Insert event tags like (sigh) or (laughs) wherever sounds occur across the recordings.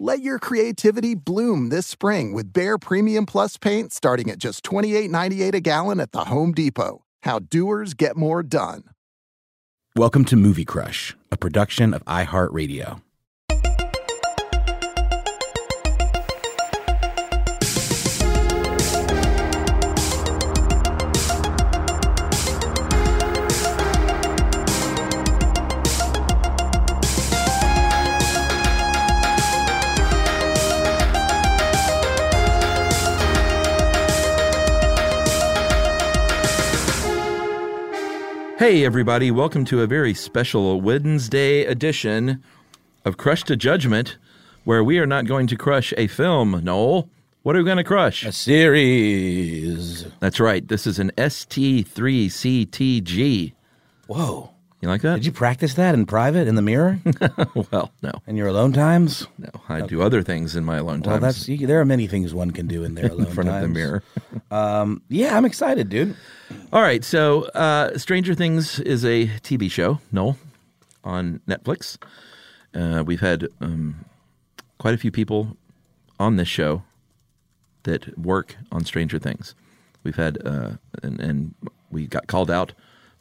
Let your creativity bloom this spring with Behr Premium Plus paint starting at just $28.98 a gallon at the Home Depot. How doers get more done. Welcome to Movie Crush, a production of iHeartRadio. Hey, everybody, welcome to a very special Wednesday edition of Crush to Judgment, where we are not going to crush a film, Noel. What are we going to crush? A series. That's right. This is an ST3CTG. Whoa. You like that? Did you practice that in private in the mirror? (laughs) well, no. In your alone times? No, I do other things in my alone Well, times. that's you, there are many things one can do in their (laughs) alone in front of the mirror. (laughs) Um, yeah, I'm excited, dude. All right, so uh, Stranger Things is a TV show, Noel, on Netflix. Uh, we've had um, quite a few people on this show that work on Stranger Things. We've had, uh, and, and we got called out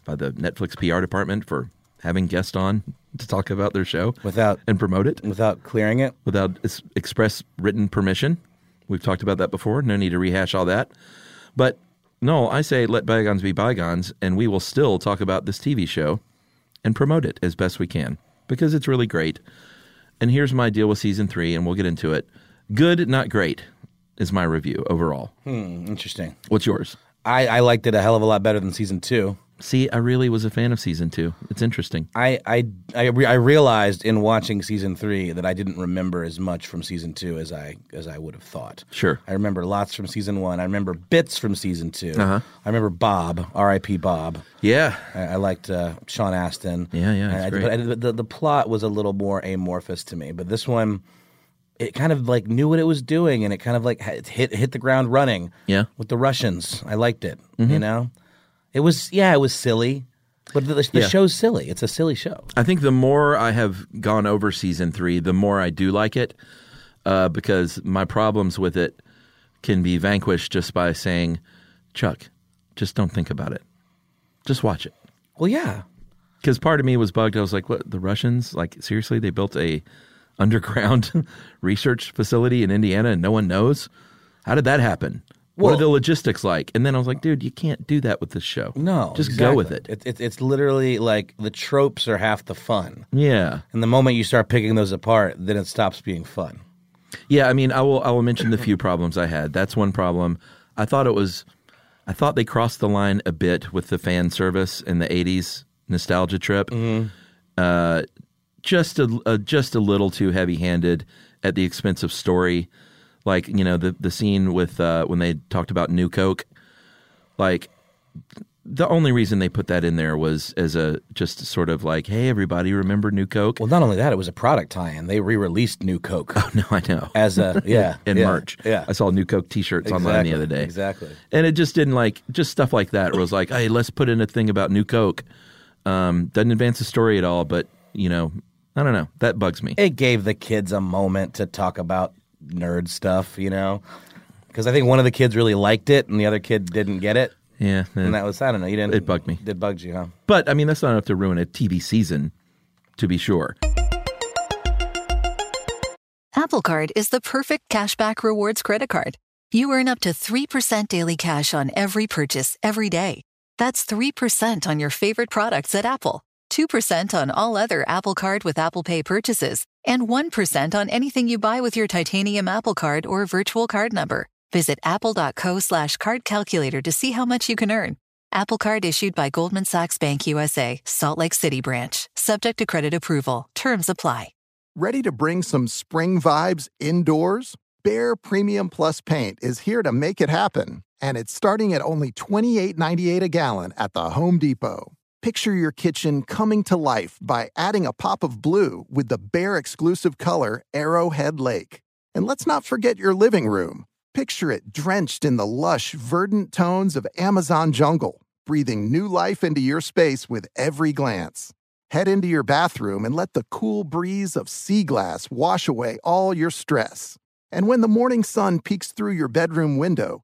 by the Netflix PR department for having guests on to talk about their show Without and promote it without clearing it. without express written permission. We've talked about that before. No need to rehash all that. But no, I say let bygones be bygones, and we will still talk about this TV show and promote it as best we can because it's really great. And here's my deal with season three, and we'll get into it. Good, not great, is my review overall. Hmm, interesting. What's yours? I, I liked it a hell of a lot better than season two. See, I really was a fan of season two. It's interesting. I I I, re- I realized in watching season three that I didn't remember as much from season two as I as I would have thought. Sure. I remember lots from season one. I remember bits from season 2 Uh-huh. I remember Bob, R.I.P. Bob. Yeah. I, I liked uh, Sean Astin. Yeah, yeah, I- but I- the, the plot was a little more amorphous to me, but this one, it kind of like knew what it was doing, and it kind of like hit hit the ground running. Yeah. with the Russians, I liked it. Mhm. You know, it was yeah, it was silly, but the, the Yeah. show's silly. It's a silly show. I think the more I have gone over season three, the more I do like it, uh, because my problems with it can be vanquished just by saying, "Chuck, just don't think about it, just watch it." Well, yeah, because part of me was bugged. I was like, "What? The Russians? Like seriously? They built a (laughs) underground (laughs) research facility in Indiana and no one knows? How did that happen?" What are the logistics like? And then I was like, dude, you can't do that with this show. No, just go with it. It, it. It's literally like the tropes are half the fun. Yeah. And the moment you start picking those apart, then it stops being fun. Yeah, I mean, I will I will mention the few (clears throat) problems I had. That's one problem. I thought it was I thought they crossed the line a bit with the fan service in the '80s nostalgia trip. Uh, just a, a just a little too heavy-handed at the expense of story. Like you know the the scene with uh, when they talked about New Coke, like the only reason they put that in there was as a just sort of like, hey, everybody, remember New Coke? Well, not only that, it was a product tie-in. They re-released New Coke. (laughs) Oh no, I know. As a (laughs) yeah, in yeah, merch. Yeah, I saw New Coke T-shirts online the Exactly, other day. exactly. and it just didn't like just stuff like that. Where it was like, hey, let's put in a thing about New Coke. Um, doesn't advance the story at all, but you know, I don't know. That bugs me. it gave the kids a moment to talk about nerd stuff, you know, because I think one of the kids really liked it and the other kid didn't get it, Yeah, and that was I don't know. You didn't. It bugged me. It bugged you, huh? But I mean, that's not enough to ruin a TV season, to be sure. Apple Card is the perfect cashback rewards credit card. You earn up to 3% daily cash on every purchase every day. That's 3% on your favorite products at Apple, 2% on all other Apple Card with Apple Pay purchases, and 1% on anything you buy with your titanium Apple Card or virtual card number. Visit apple.co slash card calculator to see how much you can earn. Apple Card issued by Goldman Sachs Bank USA, Salt Lake City branch, subject to credit approval. Terms apply. Ready to bring some spring vibes indoors? Behr Premium Plus paint is here to make it happen, and it's starting at only $28.98 a gallon at the Home Depot. Picture your kitchen coming to life by adding a pop of blue with the Behr exclusive color Arrowhead Lake. And let's not forget your living room. Picture it drenched in the lush, verdant tones of Amazon jungle, breathing new life into your space with every glance. Head into your bathroom and let the cool breeze of sea glass wash away all your stress. And when the morning sun peeks through your bedroom window,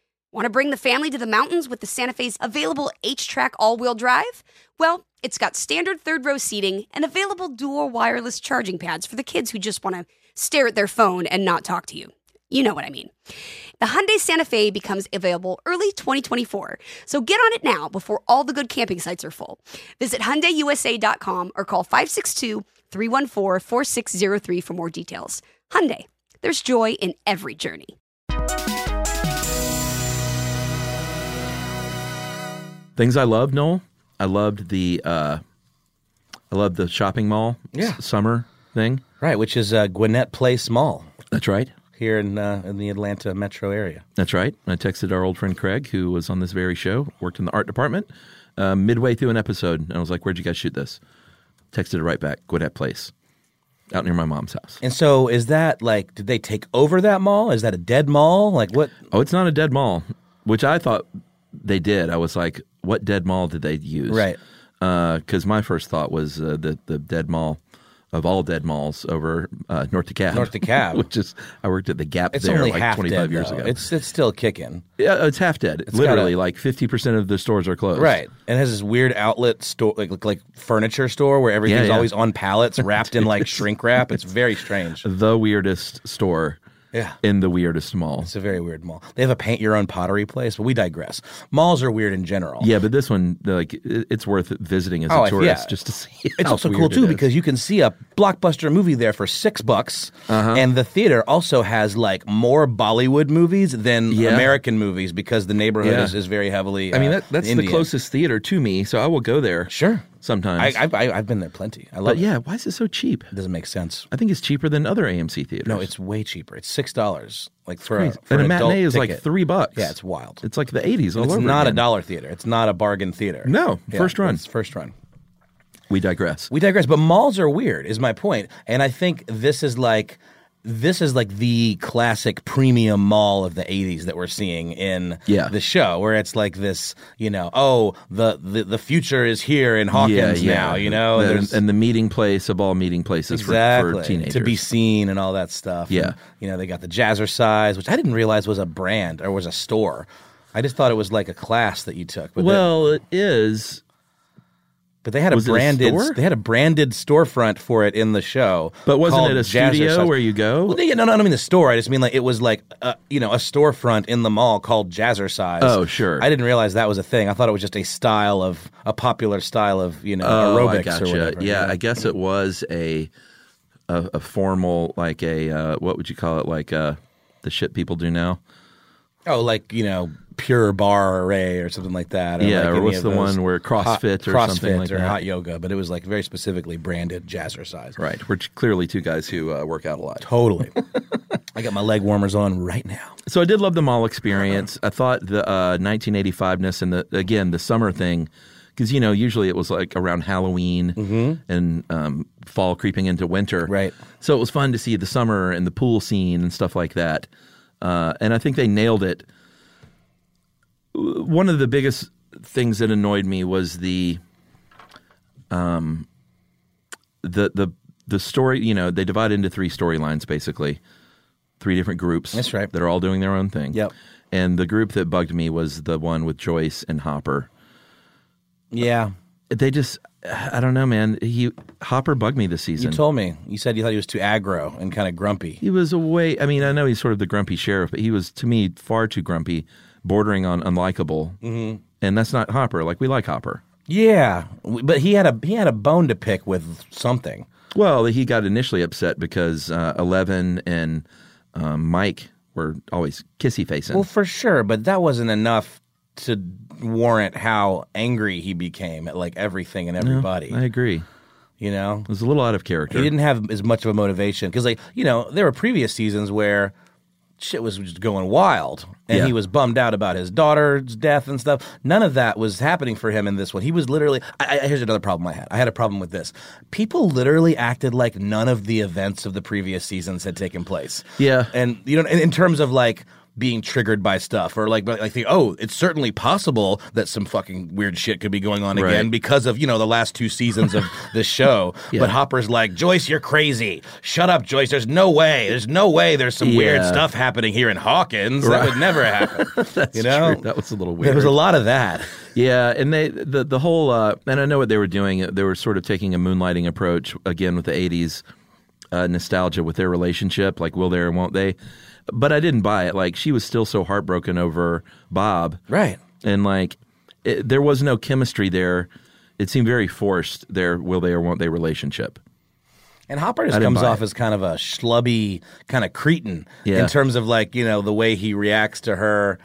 Want to bring the family to the mountains with the Santa Fe's available HTRAC all wheel drive? Well, it's got standard third row seating and available dual wireless charging pads for the kids who just want to stare at their phone and not talk to you. You know what I mean. The Hyundai Santa Fe becomes available early 2024, so get on it now before all the good camping sites are full. Visit HyundaiUSA.com or call 562-314-4603 for more details. Hyundai, there's joy in every journey. Things I loved, Noel. I loved the uh, I loved the shopping mall Yeah. s- summer thing. Right, which is uh, Gwinnett Place Mall That's right. here in uh, in the Atlanta metro area. That's right. I texted our old friend Craig, who was on this very show, worked in the art department, uh, midway through an episode, and I was like, "Where'd you guys shoot this?" Texted it right back. Gwinnett Place, out near my mom's house. And so, is that like, did they take over that mall? Is that a dead mall? Like, what? Oh, it's not a dead mall, which I thought they did. I was like, "What dead mall did they use?" Right. Because my first thought was uh, the the dead mall of all dead malls over uh, North DeKalb. North DeKalb. (laughs) which is I worked at the Gap It's there like half 25 dead, years though. ago. It's it's still kicking. yeah, it's half dead. It's Literally, like 50 percent of the stores are closed. Right, and it has this weird outlet store, like like, like furniture store, where everything's yeah. always on pallets, wrapped in like (laughs) shrink wrap. It's very strange. The weirdest store. Yeah. In the weirdest mall. It's a very weird mall. They have a paint your own pottery place, but we digress. Malls are weird in general. Yeah, but this one, like, it's worth visiting as Oh, a tourist yeah. just to see. It's also cool too because you can see a blockbuster movie there for six bucks, Uh-huh. and the theater also has like more Bollywood movies than Yeah. American movies because the neighborhood Yeah. is, is very heavily. I mean, uh, that, that's the closest theater to me, so I will go there. Sure, sometimes. I, I, I, I've been there plenty. I love. but it. yeah, why is it so cheap? It doesn't make sense. I think it's cheaper than other AMC theaters. No, it's way cheaper. It's six dollars, like for a, crazy. for and a an adult matinee is like ticket. three bucks. Yeah, it's wild. It's like the eighties all it's over. not a again. dollar theater. It's not a bargain theater. No, Yeah, first run. it's first run. We digress. We digress, but malls are weird, is my point. And I think this is like this is like the classic premium mall of the 80s that we're seeing in Yeah. the show where it's like this you know oh the the, the future is here in hawkins now you know The- and the meeting place of all meeting places exactly for teenagers. to be seen and all that stuff Yeah. And, you know they got the jazzercise which i didn't realize was a brand or was a store i just thought it was like a class that you took well, it is. But they had a Was it a branded they had a branded storefront for it in the show. But wasn't it a studio where you go? Well, yeah, no, no, I don't mean the store. I just mean like it was like uh, you know a storefront in the mall called Jazzercise. Oh, sure. I didn't realize that was a thing. I thought it was just a style of a popular style of you know Oh, aerobics gotcha. or whatever. Yeah, know? I guess it was a a, a formal like a uh, what would you call it? Like uh, the shit people do now. Oh, like you know Pure Barre Array or something like that. Or Yeah, like or what's the one where CrossFit or hot, something CrossFit like or that? hot yoga, but it was like very specifically branded Jazzercise. Right. We're clearly two guys who uh, work out a lot. Totally. (laughs) I got my leg warmers on right now. So I did love the mall experience. I thought the uh, 1985ness and the again the summer thing because you know usually it was like around Halloween and um, fall creeping into winter. Right. So it was fun to see the summer and the pool scene and stuff like that. Uh, and I think they nailed it. One of the biggest things that annoyed me was the um the the the story. You know, they divide into three storylines basically, three different groups. That's right. That are all doing their own thing. Yep. And the group that bugged me was the one with Joyce and Hopper. Yeah. They just, I don't know, man. He Hopper bugged me this season. You told me. You said you thought he was too aggro and kind of grumpy. he was away. I mean, I know he's sort of the grumpy sheriff, but he was to me far too grumpy, bordering on unlikable. Mm-hmm. And that's not Hopper. Like we like Hopper. Yeah, but he had a he had a bone to pick with something. Well, he got initially upset because uh, Eleven and um, Mike were always kissy facing. Well, for sure, but that wasn't enough to warrant how angry he became at like everything and everybody. I agree. you know, It was a little out of character. he didn't have as much of a motivation because, like, you know, there were previous seasons where shit was just going wild, and Yeah. he was bummed out about his daughter's death and stuff. None of that was happening for him in this one. He was literally. I, I, here's another problem I had. I had a problem with this. People literally acted like none of the events of the previous seasons had taken place. Yeah. and you know, in, in terms of like. Being triggered by stuff, or like, like the oh, it's certainly possible that some fucking weird shit could be going on Right. again because of you know the last two seasons of (laughs) this show. Yeah. But Hopper's like, Joyce, you're crazy. Shut up, Joyce. There's no way. There's no way. There's some weird stuff happening here in Hawkins. That would never happen. (laughs) That's you know, true. That was a little weird. there was a lot of that. Yeah, and they the the whole uh, and I know what they were doing. They were sort of taking a moonlighting approach again with the '80s uh, nostalgia with their relationship, like will they or won't they? But I didn't buy it. Like she was still so heartbroken over Bob, Right. and like it, there was no chemistry there. It seemed very forced. Their will they or won't they relationship. And Hopper just comes off it. as kind of a schlubby kind of cretin Yeah. in terms of like you know the way he reacts to her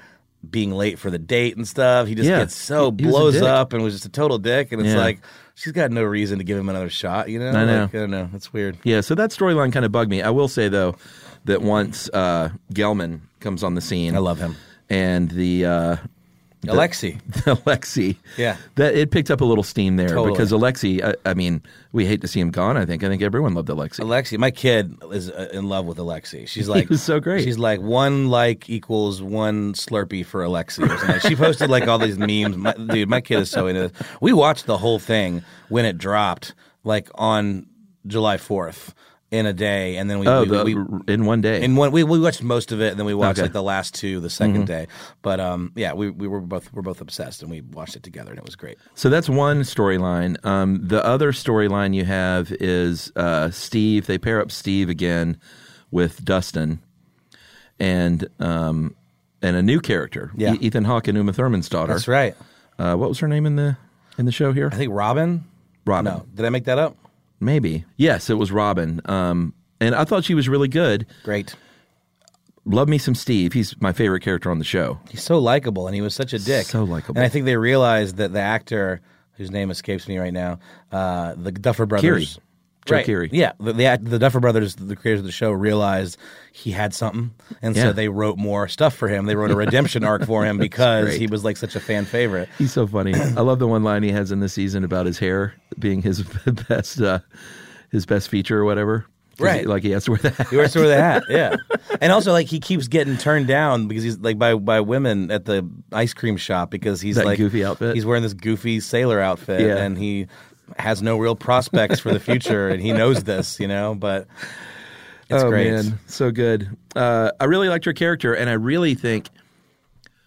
being late for the date and stuff. He just Yeah. gets so He- he was a blows up and was just a total dick. And it's Yeah. like she's got no reason to give him another shot. You know, I know. Like, I don't know. It's weird. Yeah, so that storyline kind of bugged me. I will say though that once uh, Gelman comes on the scene, I love him. and the uh, the- Alexi. (laughs) Alexi. Yeah. That it picked up a little steam there Totally. because Alexi, I, I mean, we hate to see him gone. I think. I think everyone loved Alexi. Alexi, my kid is uh, in love with Alexi. She's (laughs) like, so great. She's like, one like equals one Slurpee for Alexi. She posted like all these memes. My, dude, my kid is so into this. We watched the whole thing when it dropped, like on July fourth in a day, and then we, oh, we, the, we in one day. in one we, we watched most of it, and then we watched Okay. like the last two the 2nd day. But um, yeah, we, we were both we're both obsessed, and we watched it together, and it was great. so that's one storyline. Um, the other storyline you have is uh, Steve. They pair up Steve again with Dustin, and um, and a new character, Yeah. E- Ethan Hawke and Uma Thurman's daughter. That's right. Uh, what was her name in the in the show here? I think Robin. Robin. No, did I make that up? Maybe. Yes, it was Robin. Um, and I thought she was really good. Great. Love me some Steve. He's my favorite character on the show. He's so likable, and he was such a dick. So likable. And I think they realized that the actor, whose name escapes me right now, uh, the Duffer Brothers. Joe right. Keery. Yeah, the, the the Duffer Brothers, the creators of the show, realized he had something, and Yeah. so they wrote more stuff for him. They wrote a (laughs) redemption arc for him because he was like such a fan favorite. He's so funny. I love the one line he has in this season about his hair being his (laughs) best uh, his best feature or whatever. Right. Like he has to wear that. He wears to wear the hat, yeah. (laughs) And also, like he keeps getting turned down because he's like by by women at the ice cream shop because he's That like goofy outfit? He's wearing this goofy sailor outfit, Yeah. and he has no real prospects for the future, and he knows this, you know. But it's oh great. man, so good. Uh, I really liked her character, and I really think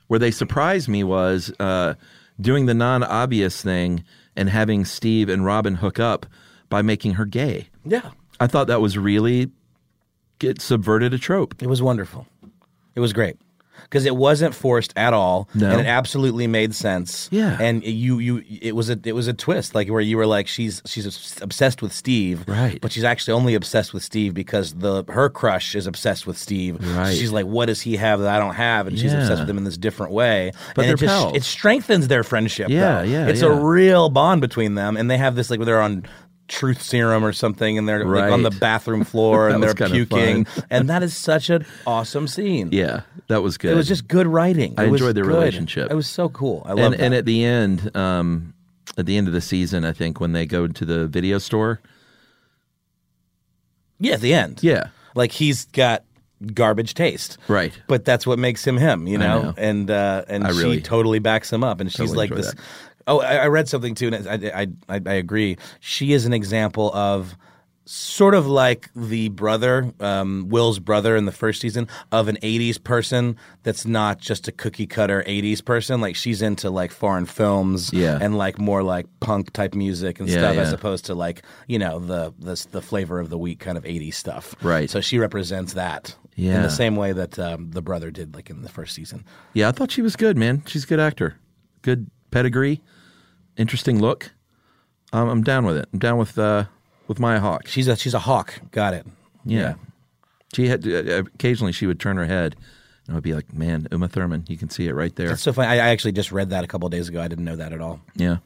where they surprised me was uh, doing the non-obvious thing and having Steve and Robin hook up by making her gay. Yeah, I thought that was really it subverted a trope. it was wonderful. It was great because it wasn't forced at all, No. and it absolutely made sense. Yeah. and you you it was a it was a twist like where you were like she's she's obsessed with Steve, Right. But she's actually only obsessed with Steve because the her crush is obsessed with Steve. Right. She's like, what does he have that I don't have? And she's Yeah. obsessed with him in this different way. But and they're it just pals. it strengthens their friendship. Yeah, though. yeah, It's yeah. a real bond between them, and they have this like where they're on. Truth serum or something, and they're like, on the (laughs) bathroom floor, and they're puking, and that is such an awesome scene. Yeah, that was good. It was just good writing. I It enjoyed their good. relationship. It was so cool. I love and, that. and at the end, um, at the end of the season, I think when they go to the video store, yeah, at the end. yeah, Like he's got garbage taste. right. But that's what makes him him, you know? know. And uh, and I she really- totally backs him up and she's Totally like this that. Oh, I, I read something too and I, I I I agree. She is an example of sort of like the brother, um, Will's brother in the first season of an 80s person that's not just a cookie cutter 80s person. Like she's into like foreign films Yeah. and like more like punk type music and Yeah, stuff as yeah. opposed to like, you know, the, the the flavor of the week kind of 80s stuff. Right. So she represents that in Yeah. the same way that um, the brother did like in the first season. Yeah, I thought she was good, man. She's a good actor, good pedigree, interesting look. Um, I'm down with it. I'm down with uh, with Maya Hawke. She's a she's a hawk. Got it. Yeah. She had uh, occasionally she would turn her head and I would be like, "Man, Uma Thurman, you can see it right there." That's so funny. I, I actually just read that a couple of days ago. I didn't know that at all. Yeah.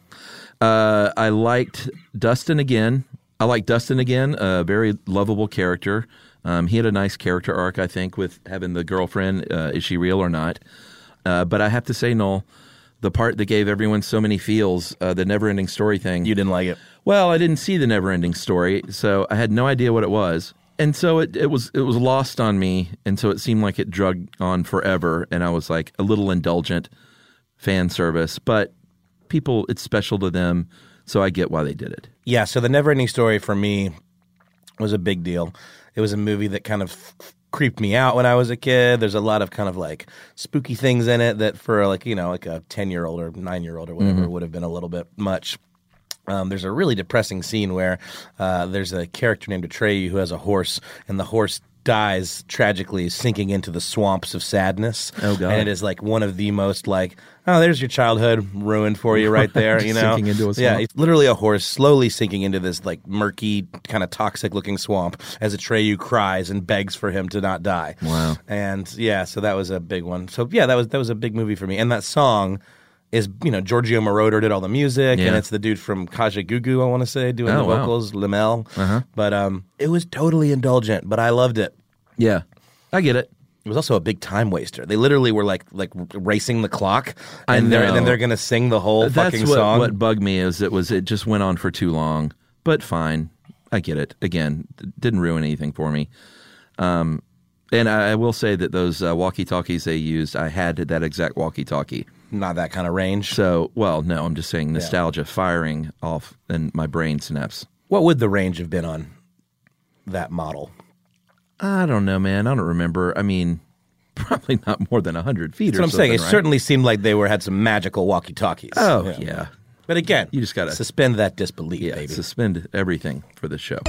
Uh, I liked Dustin again. I like Dustin again, a very lovable character. Um, he had a nice character arc, I think, with having the girlfriend. Uh, is she real or not? Uh, but I have to say, Noel, the part that gave everyone so many feels, uh, the never ending story thing. You didn't like it. Well, I didn't see the never ending story, so I had no idea what it was. And so it, it was it was lost on me, and so it seemed like it drug on forever, and I was like a little indulgent fan service. But people, it's special to them, so I get why they did it. Yeah. So the never ending story for me was a big deal. It was a movie that kind of creeped me out when I was a kid. There's a lot of kind of like spooky things in it that for like you know like a ten year old or nine year old or whatever Mhm. would have been a little bit much. Um, there's a really depressing scene where uh, there's a character named Atreyu who has a horse, and the horse dies tragically, sinking into the swamps of sadness. Oh, God. And it is like one of the most like, oh, there's your childhood ruined for you right there. (laughs) You know, Sinking into a yeah, it's literally a horse slowly sinking into this like murky, kind of toxic looking swamp as Atreyu cries and begs for him to not die. Wow. And yeah, so that was a big one. So yeah, that was that was a big movie for me. And that song is you know Giorgio Moroder did all the music, Yeah. and it's the dude from Kajagoogoo, I want to say, doing Oh, the wow. vocals, Limahl. Uh-huh. But um, it was totally indulgent, but I loved it. Yeah, I get it. It was also a big time waster. They literally were like like racing the clock, and, they're, and then they're gonna sing the whole That's fucking what, song. what bugged me is it was it just went on for too long. But fine, I get it. Again, didn't ruin anything for me. Um, and I, I will say that those uh, walkie talkies they used, I had that exact walkie talkie. Not that kind of range. So, well, no, I'm just saying nostalgia firing off in my brain synapse. What would the range have been on that model? I don't know, man. I don't remember. I mean, (laughs) probably not more than hundred feet. That's or what I'm saying. It something, right? certainly seemed like they were had some magical walkie talkies. Oh yeah. But again, you just got to suspend that disbelief, yeah, baby. suspend everything for this show.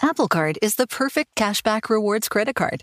Apple Card is the perfect cashback rewards credit card.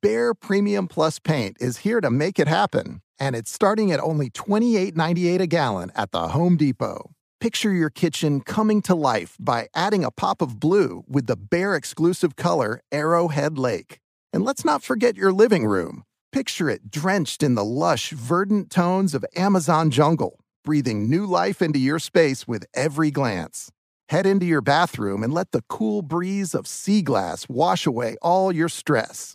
Behr Premium Plus Paint is here to make it happen, and it's starting at only $28.98 a gallon at the Home Depot. Picture your kitchen coming to life by adding a pop of blue with the Behr exclusive color Arrowhead Lake. And let's not forget your living room. Picture it drenched in the lush, verdant tones of Amazon jungle, breathing new life into your space with every glance. Head into your bathroom and let the cool breeze of sea glass wash away all your stress.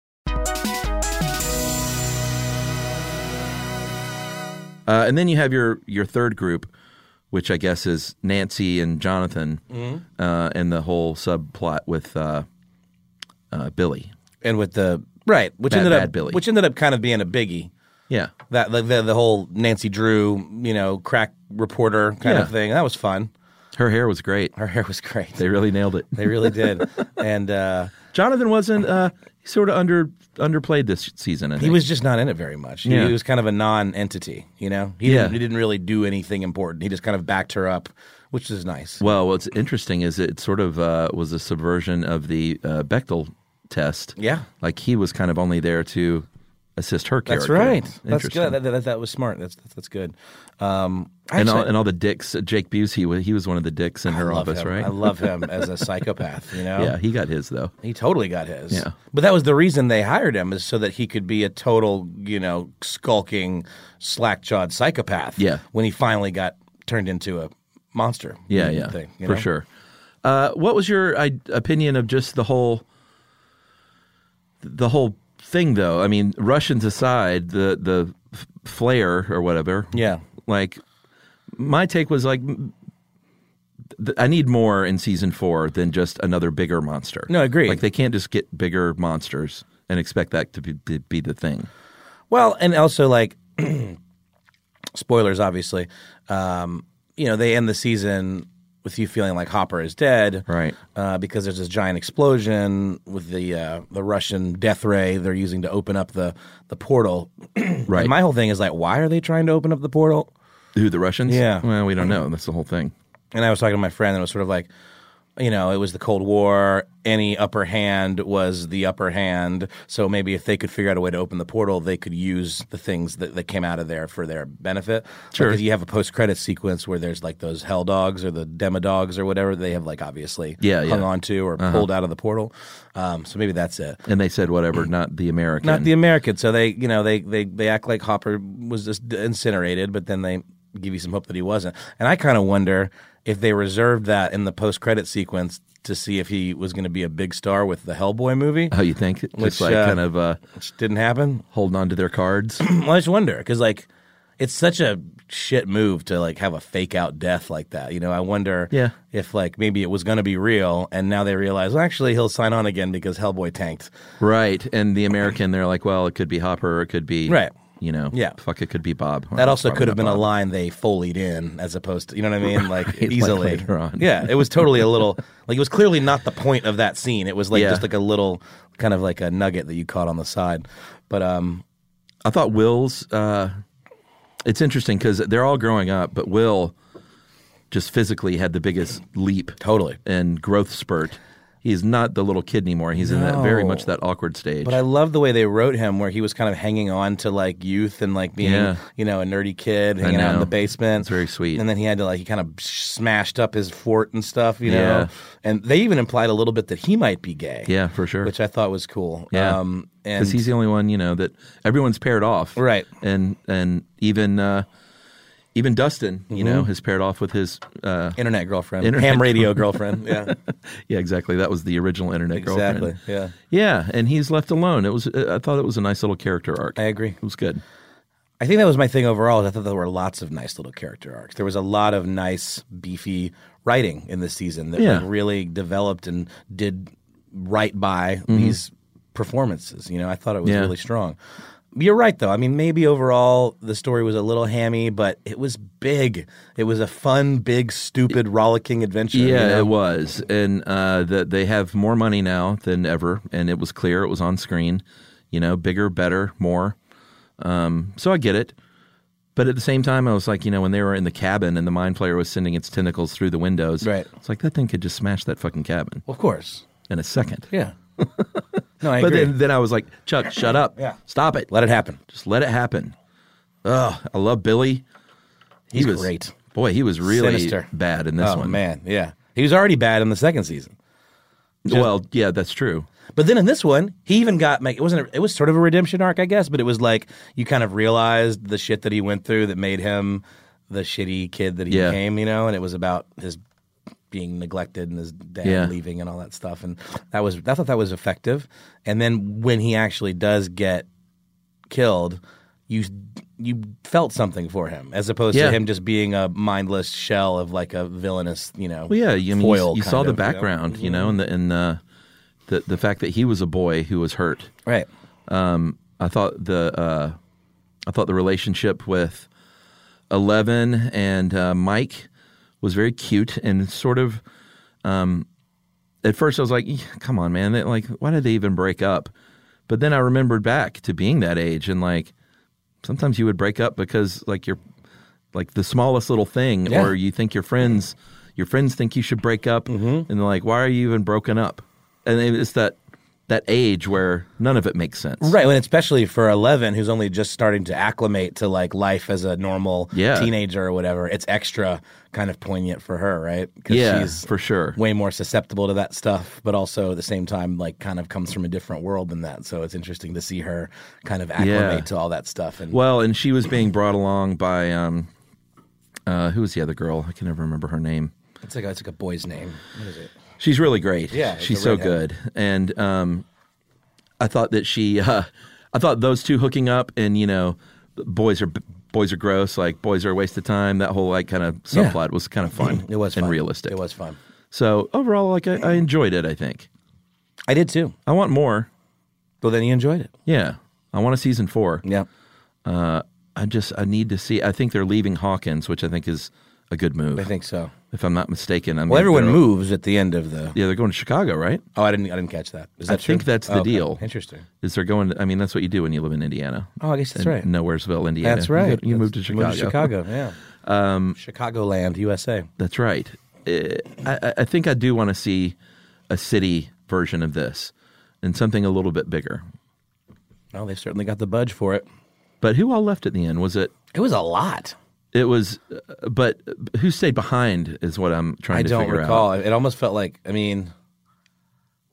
Uh, and then you have your your third group, which I guess is Nancy and Jonathan, Mhm. uh, and the whole subplot with uh, uh, Billy. and with the right, which Bad- ended Bad up Billy. which ended up kind of being a biggie. Yeah. that the the, the whole Nancy Drew, you know, crack reporter kind Yeah. of thing. That was fun. Her hair was great. Her hair was great. They really nailed it. They really did. (laughs) and uh, Jonathan wasn't uh, sort of under underplayed this season. I he think. was just not in it very much. He, Yeah. he was kind of a non-entity. You know, he Yeah. didn't, he didn't really do anything important. He just kind of backed her up, which is nice. Well, what's interesting is it sort of uh, was a subversion of the uh, Bechdel test. Yeah. like he was kind of only there to assist her character. That's right. That's good. That, that, that was smart. That's that's, good. Um, and all and all the dicks. uh, Jake Busey, he was one of the dicks in I her office, him. right? I love him (laughs) as a psychopath. You know. Yeah, he got his though. He totally got his. Yeah. But that was the reason they hired him is so that he could be a total, you know, skulking, slack-jawed psychopath. Yeah. When he finally got turned into a monster. Yeah, yeah, think, you for know? sure. Uh, what was your I, opinion of just the whole the whole thing, though? I mean, Russians aside, the the f- flare or whatever. Yeah. Like, my take was like, I need more in season four than just another bigger monster. No, I agree. Like, they can't just get bigger monsters and expect that to be, to be the thing. Well, and also like (clears throat) spoilers, obviously. Um, you know, they end the season with you feeling like Hopper is dead, right? Uh, because there's this giant explosion with the uh, the Russian death ray they're using to open up the the portal. (clears throat) Right. And my whole thing is like, why are they trying to open up the portal? Who the Russians? Yeah. Well, we don't know. That's the whole thing. And I was talking to my friend, and it was sort of like, you know, it was the Cold War. Any upper hand was the upper hand. So maybe if they could figure out a way to open the portal, they could use the things that, that came out of there for their benefit. Sure. Because you have a post credit sequence where there's like those hell dogs or the demodogs or whatever they have like obviously Yeah, hung yeah. on to or Uh-huh. pulled out of the portal. Um, so maybe that's it. And they said whatever, not the American. Not the American. So they, you know, they they they act like Hopper was just incinerated, but then they give you some hope that he wasn't. And I kind of wonder if they reserved that in the post credit sequence to see if he was going to be a big star with the Hellboy movie. How you think? Just Which, like uh, kind of uh, which didn't happen. Holding on to their cards. (clears throat) well, I just wonder because like it's such a shit move to like have a fake out death like that. You know, I wonder Yeah. if like maybe it was going to be real, and now they realize well, actually he'll sign on again because Hellboy tanked. Right. And the American, they're like, well, it could be Hopper or it could be, Right. You know, Yeah. fuck, it could be Bob. Well, that also could have been a line they foleyed in as opposed to you know what I mean, (laughs) like Right, like easily. later on. Yeah, it was totally a little (laughs) like it was clearly not the point of that scene. It was like Yeah. just like a little kind of like a nugget that you caught on the side. But um, I thought Will's, uh, it's interesting because they're all growing up, but Will just physically had the biggest leap. Totally. And growth spurt. He's not the little kid anymore. He's in that very No. much that awkward stage. But I love the way they wrote him, where he was kind of hanging on to like youth and like being, Yeah. you know, a nerdy kid hanging out in know. the basement. It's very sweet. And then he had to like he kind of smashed up his fort and stuff, you know. Yeah. And they even implied a little bit that he might be gay. yeah, for sure. which I thought was cool. Yeah, um, and because he's the only one you know that everyone's paired off, Right. And and even uh, even Dustin, you know, has paired off with his uh, internet girlfriend, internet ham radio girlfriend. Yeah, (laughs) yeah, exactly. That was the original internet exactly. girlfriend. Yeah. Yeah, and he's left alone. It was. I thought it was a nice little character arc. I agree. It was good. I think that was my thing overall. is I thought there were lots of nice little character arcs. There was a lot of nice, beefy writing in this season that Yeah. like, really developed and did right by Mhm. these performances. You know, I thought it was Yeah. really strong. You're right, though. I mean, maybe overall the story was a little hammy, but it was big. It was a fun, big, stupid, rollicking adventure. you Yeah, know? it was, and uh, that they have more money now than ever, and it was clear it was on screen. You know, bigger, better, more. Um, so I get it, but at the same time, I was like, you know, when they were in the cabin and the Mind Flayer was sending its tentacles through the windows, Right. It's like that thing could just smash that fucking cabin. Of course, in a second. Yeah. No, I but agree. then, then I was like, Chuck, shut up. Yeah. Stop it. Let it happen. Just let it happen. Ugh, I love Billy. He He's was great. Boy, he was really Sinister. bad in this oh, one. man, yeah. He was already bad in the second season. well, yeah, that's true. But then in this one, he even got like it wasn't a, it was sort of a redemption arc, I guess, but it was like you kind of realized the shit that he went through that made him the shitty kid that he Yeah. became, you know, and it was about his being neglected and his dad Yeah. leaving and all that stuff, and that was I thought that was effective. And then when he actually does get killed, you you felt something for him as opposed Yeah. to him just being a mindless shell of like a villainous, you know. Well, yeah, you, mean, you, you saw the of, you know? background, you know, and the and uh, the the fact that he was a boy who was hurt. Right. Um, I thought the uh, I thought the relationship with Eleven and uh, Mike was very cute and sort of. Um, at first, I was like, "Come on, man! They, like, why did they even break up?" But then I remembered back to being that age, and like, sometimes you would break up because like you're like the smallest little thing, Yeah. or you think your friends your friends think you should break up, and they're like, "Why are you even broken up?" And it's that that age where none of it makes sense. Right, and especially for Eleven, who's only just starting to acclimate to like life as a normal Yeah. teenager or whatever, it's extra kind of poignant for her, right? Yeah, she's for sure. way more susceptible to that stuff, but also at the same time, like kind of comes from a different world than that. So it's interesting to see her kind of acclimate Yeah. to all that stuff. And Well, and she was being brought along by um, uh, who was the other girl? I can never remember her name. it's like a, it's like a boy's name. What is it? She's really great. Yeah, she's so good. And um, I thought that she, uh, I thought those two hooking up, and you know, boys are boys are gross, like boys are a waste of time. That whole like kind of Yeah. subplot was kind of (clears throat) fun. It was and fun. realistic. It was fun. So overall, like I, I enjoyed it. I think I did too. I want more. Well, then you enjoyed it. Yeah, I want a season four. Yeah. Uh, I just I need to see. I think they're leaving Hawkins, which I think is a good move. I think so. If I'm not mistaken, I mean, Well, everyone they're- moves at the end of the. Yeah, they're going to Chicago, right? Oh, I didn't. I didn't catch that. Is that true? I think that's the Oh, okay. deal. Interesting. Is they're going? To, I mean, that's what you do when you live in Indiana. Oh, I guess that's In right. Nowheresville, Indiana. That's right. You, you move to That's- Chicago. Chicago, yeah. (laughs) Um, Chicagoland, USA. That's right. Uh, I, I- I think I do want to see a city version of this and something a little bit bigger. Well, they've certainly got the budge for it. But who all left at the end? Was it? It was a lot. It was, uh, but who stayed behind is what I'm trying I to don't figure recall. out. It almost felt like. I mean,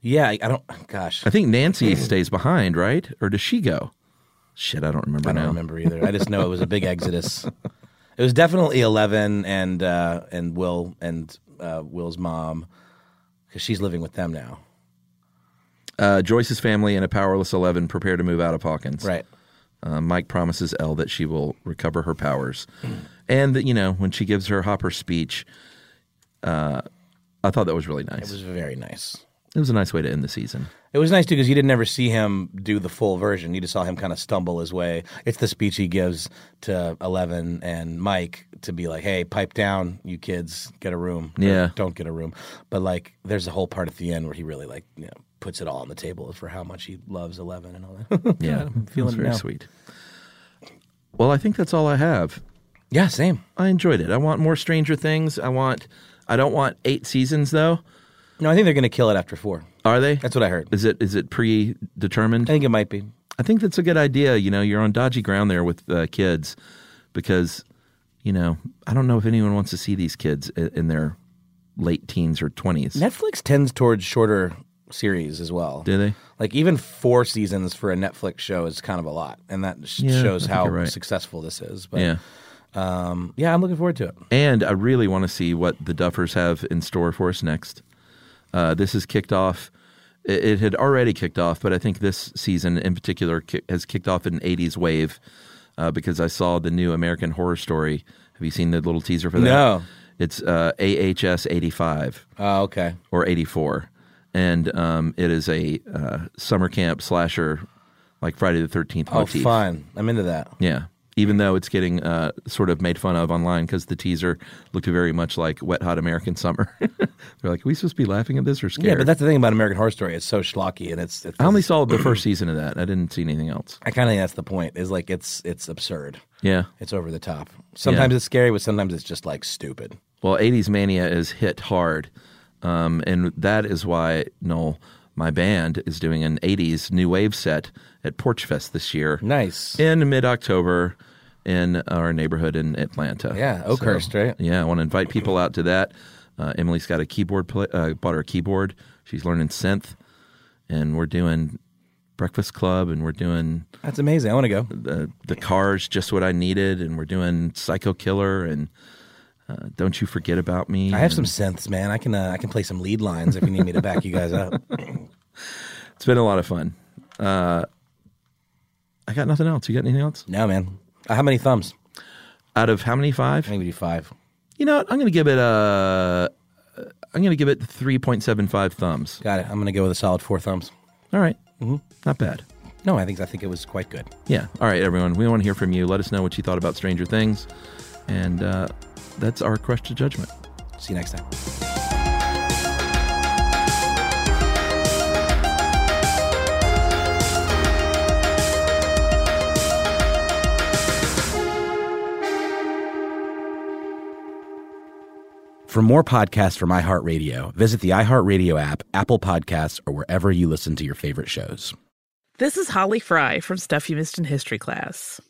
yeah. I I don't. Gosh, I think Nancy stays behind, right? Or does she go? Shit, I don't remember I don't now. remember either. I just know it was a big exodus. It was definitely Eleven and uh, and Will and uh, Will's mom because she's living with them now. Uh, Joyce's family and a powerless Eleven prepare to move out of Hawkins. Right. Uh, Mike promises Elle that she will recover her powers, and that you know when she gives her Hopper speech, uh, I thought that was really nice. It was very nice. It was a nice way to end the season. It was nice too because you didn't ever see him do the full version. You just saw him kind of stumble his way. It's the speech he gives to Eleven and Mike to be like, "Hey, pipe down, you kids, get a room. Or Yeah. don't get a room." But like, there's a whole part at the end where he really like you know puts it all on the table for how much he loves Eleven and all that. (laughs) Yeah, I'm feeling very now. sweet. Well, I think that's all I have. Yeah, same. I enjoyed it. I want more Stranger Things. I want. I don't want eight seasons though. No, I think they're going to kill it after four. Are they? That's what I heard. Is it is it predetermined? I think it might be. I think that's a good idea. You know, you're on dodgy ground there with uh, kids because, you know, I don't know if anyone wants to see these kids in, in their late teens or 20s. Netflix tends towards shorter series as well. Do they? Like even four seasons for a Netflix show is kind of a lot, and that sh- Yeah, shows how right. successful this is. But Yeah. um, yeah, I'm looking forward to it. And I really want to see what the Duffers have in store for us next. Uh, this has kicked off. It, it had already kicked off, but I think this season in particular ki- has kicked off an '80s wave uh, because I saw the new American Horror Story. Have you seen the little teaser for that? No. It's uh, AHS 85. Oh, okay. Or 84, and um, it is a uh, summer camp slasher, like Friday the 13th. Oh, motif. fun! I'm into that. Yeah. Even though it's getting uh, sort of made fun of online because the teaser looked very much like Wet Hot American Summer. (laughs) They're like, are we supposed to be laughing at this or scared? Yeah, but that's the thing about American Horror Story. It's so schlocky, and it's. it's I only saw the first season of that. I didn't see anything else. I kind of think that's the point. Is like it's it's absurd. Yeah. It's over the top. Sometimes Yeah. it's scary, but sometimes it's just like stupid. Well, 80s Mania is hit hard. Um, and that is why, Noel, my band is doing an 80s New Wave set at Porch Fest this year. Nice. In mid October in our neighborhood in Atlanta. Yeah, Oakhurst, right? Yeah, I want to invite people out to that. Uh, Emily's got a keyboard, play, uh, bought her a keyboard. She's learning synth. And we're doing Breakfast Club and we're doing That's amazing. I want to go. the the cars just what I needed, and we're doing Psycho Killer and uh, Don't You Forget About Me. I have some synths, man. I can uh, I can play some lead lines if you need me to back you guys up. (laughs) It's been a lot of fun. Uh, I got nothing else. You got anything else? No, man. Uh, how many thumbs? Out of how many? Five. I think we do five. You know what? I'm going to give it a. I'm going to give it 3.75 thumbs. Got it. I'm going to go with a solid four thumbs. All right. Mm-hmm. Not bad. No, I think I think it was quite good. Yeah. All right, everyone. We want to hear from you. Let us know what you thought about Stranger Things, and uh, that's our crush to judgment. See you next time. For more podcasts from iHeartRadio, visit the iHeartRadio app, Apple Podcasts, or wherever you listen to your favorite shows. This is Holly Fry from Stuff You Missed in History class.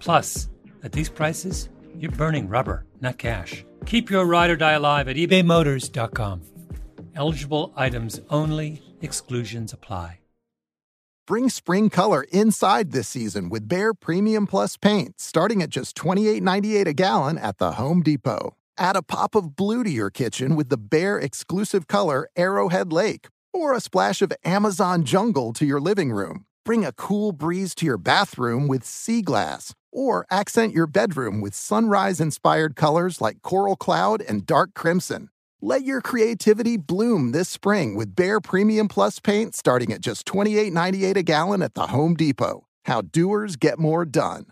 Plus, at these prices, you're burning rubber, not cash. Keep your ride or die alive at ebaymotors.com. Eligible items only, exclusions apply. Bring spring color inside this season with Behr Premium Plus paint, starting at just $28.98 a gallon at the Home Depot. Add a pop of blue to your kitchen with the Behr exclusive color Arrowhead Lake, or a splash of Amazon Jungle to your living room. Bring a cool breeze to your bathroom with Sea Glass, or accent your bedroom with sunrise inspired colors like Coral Cloud and Dark Crimson. Let your creativity bloom this spring with Behr Premium Plus paint starting at just $28.98 a gallon at the Home Depot. How doers get more done.